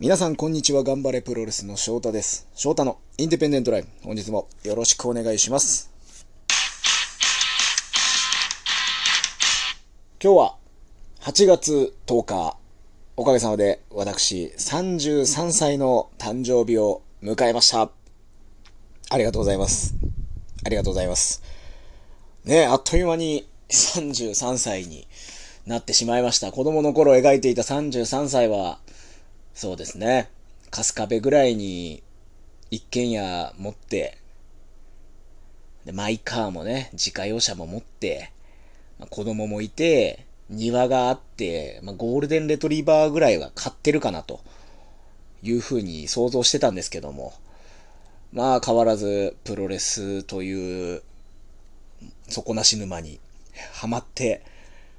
皆さんこんにちは、頑張れプロレスの翔太です。翔太のインディペンデントライブ、本日もよろしくお願いします。今日は8月10日、おかげさまで私33歳の誕生日を迎えました。ありがとうございます。ありがとうございます。ねえ、あっという間に33歳になってしまいました。子供の頃描いていた33歳は、そうですね。春日部ぐらいに一軒家持って、で、マイカーもね、自家用車も持って、まあ子供もいて、庭があって、まあ、ゴールデンレトリバーぐらいは買ってるかなというふうに想像してたんですけども、まあ変わらずプロレスという底なし沼にはまって、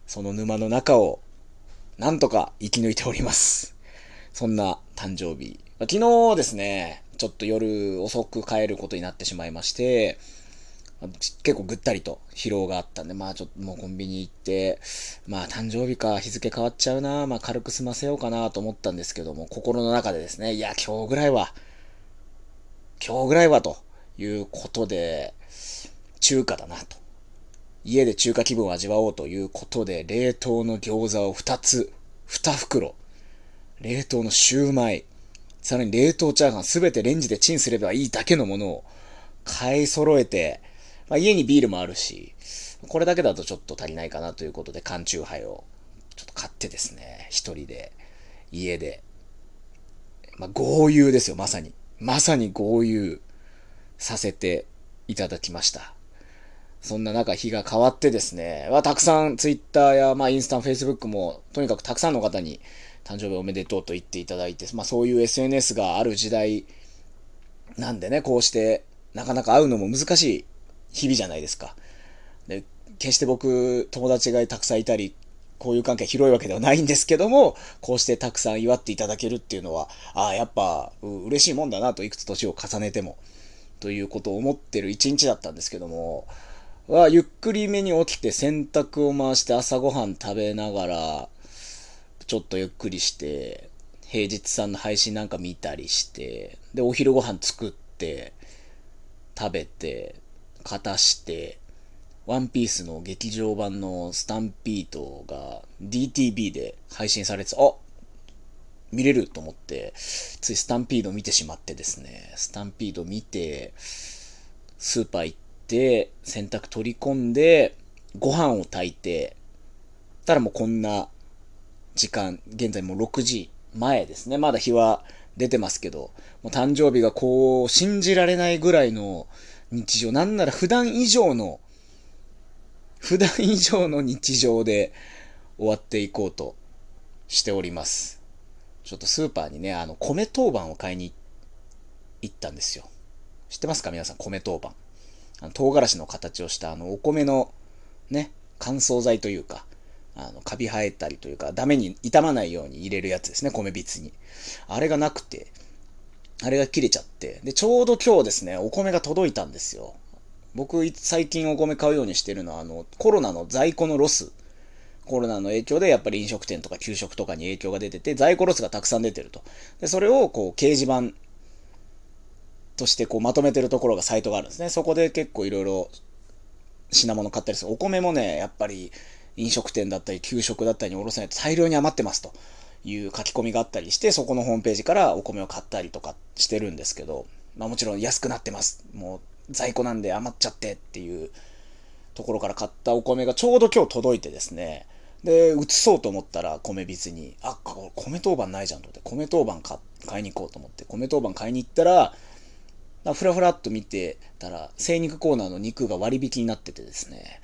その沼の中をなんとか生き抜いております。そんな誕生日。昨日ですね、ちょっと夜遅く帰ることになってしまいまして、結構ぐったりと疲労があったんで、まあちょっともうコンビニ行って、まあ誕生日か日付変わっちゃうな、まあ軽く済ませようかなと思ったんですけども、心の中でですね、いや今日ぐらいは、今日ぐらいはということで、中華だなと。家で中華気分を味わおうということで、冷凍の餃子を2つ、2袋、冷凍のシューマイ、さらに冷凍チャーハンすべてレンジでチンすればいいだけのものを買い揃えて、まあ、家にビールもあるし、これだけだとちょっと足りないかなということで缶チューハイをちょっと買ってですね、一人で、家で、まあ、豪遊ですよ、まさに。まさに豪遊させていただきました。そんな中、日が変わってですね、はたくさんツイッターや、まあ、インスタ、フェイスブックも、とにかくたくさんの方に誕生日おめでとうと言っていただいて、まあ、そういう SNS がある時代なんでね、こうして、なかなか会うのも難しい日々じゃないですか。で、決して僕、友達がたくさんいたり、こういう関係広いわけではないんですけども、こうしてたくさん祝っていただけるっていうのは、ああ、やっぱ、嬉しいもんだなと、いくつ年を重ねても、ということを思ってる一日だったんですけども、は、ゆっくりめに起きて洗濯を回して朝ごはん食べながら、ちょっとゆっくりして、平日さんの配信なんか見たりして、で、お昼ご飯作って、食べて、片して、ワンピースの劇場版のスタンピードが DTV で配信されて、あ見れると思って、ついスタンピード見てしまってですね、スタンピード見て、スーパー行って、洗濯取り込んで、ご飯を炊いて、たらもうこんな時間、現在もう6時前ですね。まだ日は出てますけど、もう誕生日がこう、信じられないぐらいの日常、なんなら普段以上の、普段以上の日常で終わっていこうとしております。ちょっとスーパーにね、あの、米当番を買いに行ったんですよ。知ってますか？皆さん、米当番。あの唐辛子の形をしたあのお米のね、乾燥剤というか、あの、カビ生えたりというか、ダメに傷まないように入れるやつですね、米びつに。あれがなくて、あれが切れちゃって。で、ちょうど今日ですね、お米が届いたんですよ。僕、最近お米買うようにしてるのは、あの、コロナの在庫のロス。コロナの影響でやっぱり飲食店とか給食とかに影響が出てて、在庫ロスがたくさん出てると。で、それをこう、掲示板としてこうまとめてるところがサイトがあるんですね。そこで結構いろいろ品物買ったりする。お米もね、やっぱり飲食店だったり給食だったりにおろせないと大量に余ってますという書き込みがあったりして、そこのホームページからお米を買ったりとかしてるんですけど、まあもちろん安くなってます。もう在庫なんで余っちゃってっていうところから買ったお米がちょうど今日届いてですね、で、移そうと思ったら米びつに、あ、これ米当番ないじゃんと思って、米当番買買いに行こうと思って、米当番買いに行ったら、ふらふらっと見てたら、精肉コーナーの肉が割引になっててですね。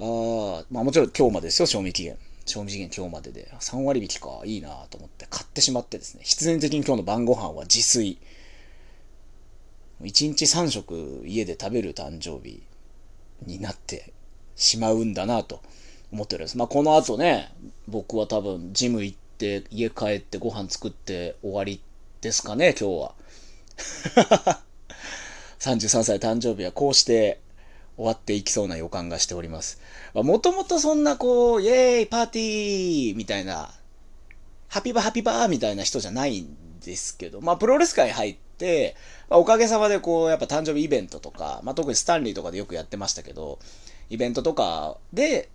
ああ、まあもちろん今日までですよ、賞味期限。賞味期限今日までで。3割引か、いいなと思って買ってしまってですね。必然的に今日の晩ご飯は自炊。1日3食家で食べる誕生日になってしまうんだなと思っております。まあこの後ね、僕は多分ジム行って家帰ってご飯作って終わりですかね、今日は。33歳誕生日はこうして終わっていきそうな予感がしております。もともとそんなこう、イェーイパーティーみたいな、ハピバハピバーみたいな人じゃないんですけど、まあ、プロレス界入って、まあ、おかげさまでこう、やっぱ誕生日イベントとか、まあ、特にスタンリーとかでよくやってましたけど、イベントとかで、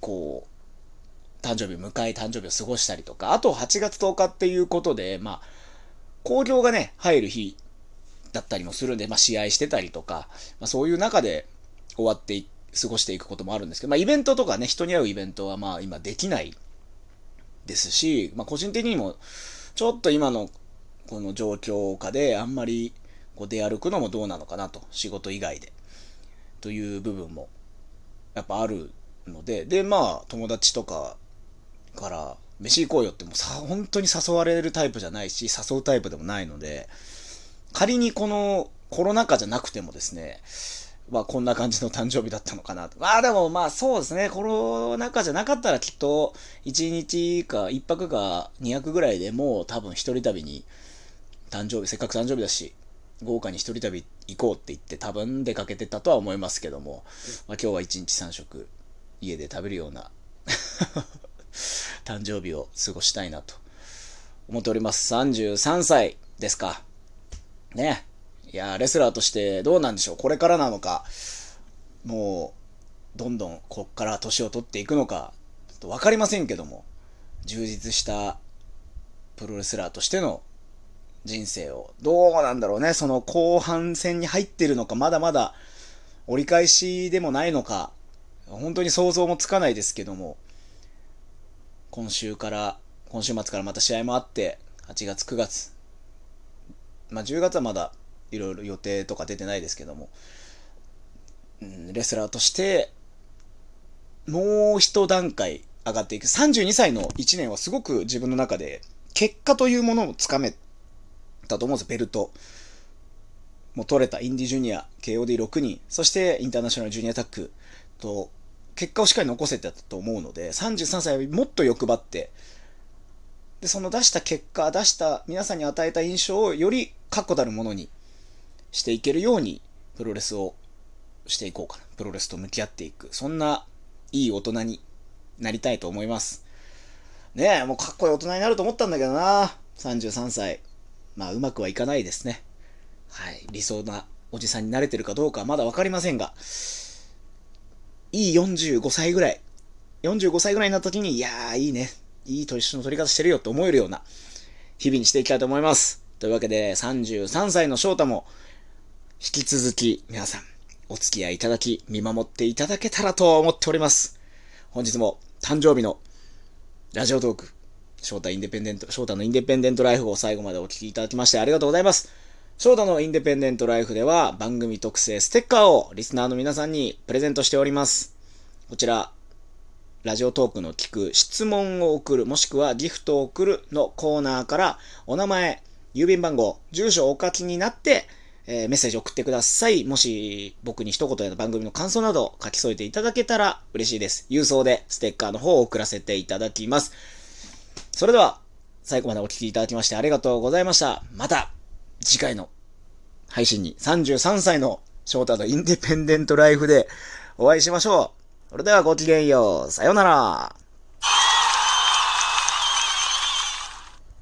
こう、誕生日迎え、誕生日を過ごしたりとか、あと8月10日っていうことで、まあ、興行がね、入る日だったりもするんで、まあ、試合してたりとか、まあ、そういう中で終わって過ごしていくこともあるんですけど、まあ、イベントとかね、人に会うイベントはまあ、今できないですし、まあ、個人的にも、ちょっと今のこの状況下であんまりこう出歩くのもどうなのかなと、仕事以外で。という部分もやっぱあるので、で、まあ、友達とかから、飯行こうよってもさ、本当に誘われるタイプじゃないし、誘うタイプでもないので、仮にこのコロナ禍じゃなくてもですね、まあこんな感じの誕生日だったのかなと。まあでもまあそうですね、コロナ禍じゃなかったらきっと1日か1泊か2泊ぐらいでもう多分一人旅に誕生日、せっかく誕生日だし、豪華に一人旅行こうって言って多分出かけてたとは思いますけども、まあ今日は1日3食家で食べるような 誕生日を過ごしたいなと思っております。33歳ですか。ね。いや、レスラーとしてどうなんでしょう？これからなのか、もう、どんどんこっから年を取っていくのか、ちょっとわかりませんけども、充実したプロレスラーとしての人生を、どうなんだろうね。その後半戦に入ってるのか、まだまだ折り返しでもないのか、本当に想像もつかないですけども、今週から、今週末からまた試合もあって、8月、9月、まあ10月はまだいろいろ予定とか出てないですけども、うん、レスラーとして、もう一段階上がっていく。32歳の1年はすごく自分の中で、結果というものをつかめたと思うんです、ベルト。もう取れたインディジュニア、KOD6 人、そしてインターナショナルジュニアタックと、結果をしっかり残せてたと思うので、33歳はもっと欲張って、で、その出した結果、出した皆さんに与えた印象をより確固たるものにしていけるように、プロレスをしていこうかな。プロレスと向き合っていく。そんないい大人になりたいと思います。ねえ、もうかっこいい大人になると思ったんだけどな。33歳。まあ、うまくはいかないですね。はい。理想なおじさんになれてるかどうかはまだわかりませんが、いい45歳ぐらい。45歳ぐらいになった時に、いやー、いいね。いい年の取り方してるよって思えるような日々にしていきたいと思います。というわけで、33歳の翔太も、引き続き皆さんお付き合いいただき、見守っていただけたらと思っております。本日も誕生日のラジオトーク、翔太インデペンデント、翔太のインデペンデントライフを最後までお聴きいただきましてありがとうございます。翔太のインデペンデントライフでは番組特製ステッカーをリスナーの皆さんにプレゼントしております。こちら、ラジオトークの聞く質問を送る、もしくはギフトを送るのコーナーからお名前、郵便番号、住所をお書きになって、えー、メッセージ送ってください。もし僕に一言や番組の感想など書き添えていただけたら嬉しいです。郵送でステッカーの方を送らせていただきます。それでは、最後までお聴きいただきましてありがとうございました。また、次回の配信に33歳の翔太のインディペンデントライフでお会いしましょう。それではごきげんよう。さようなら。